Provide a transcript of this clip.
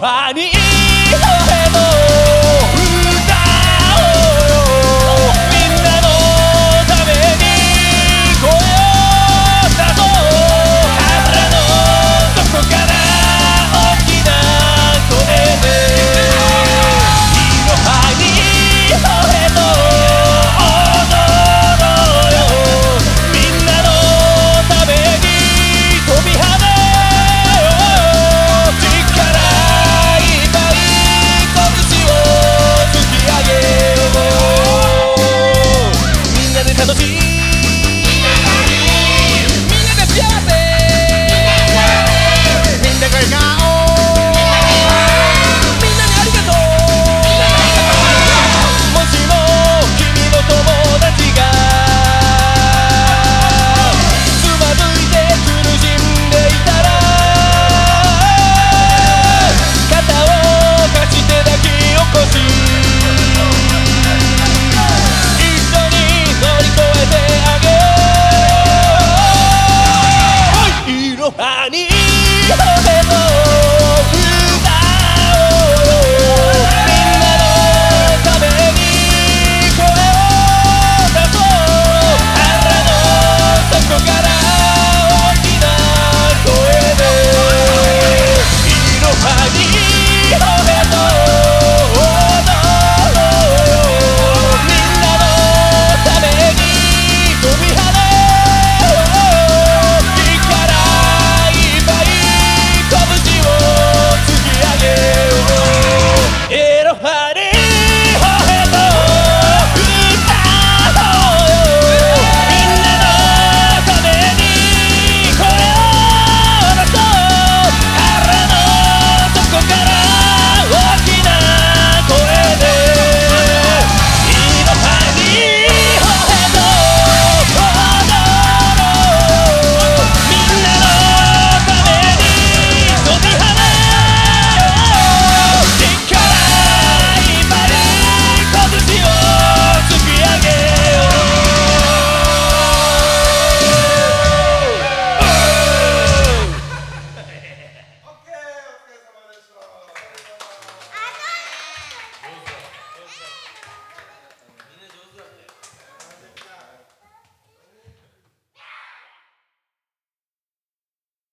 啊，你。Nunca me voy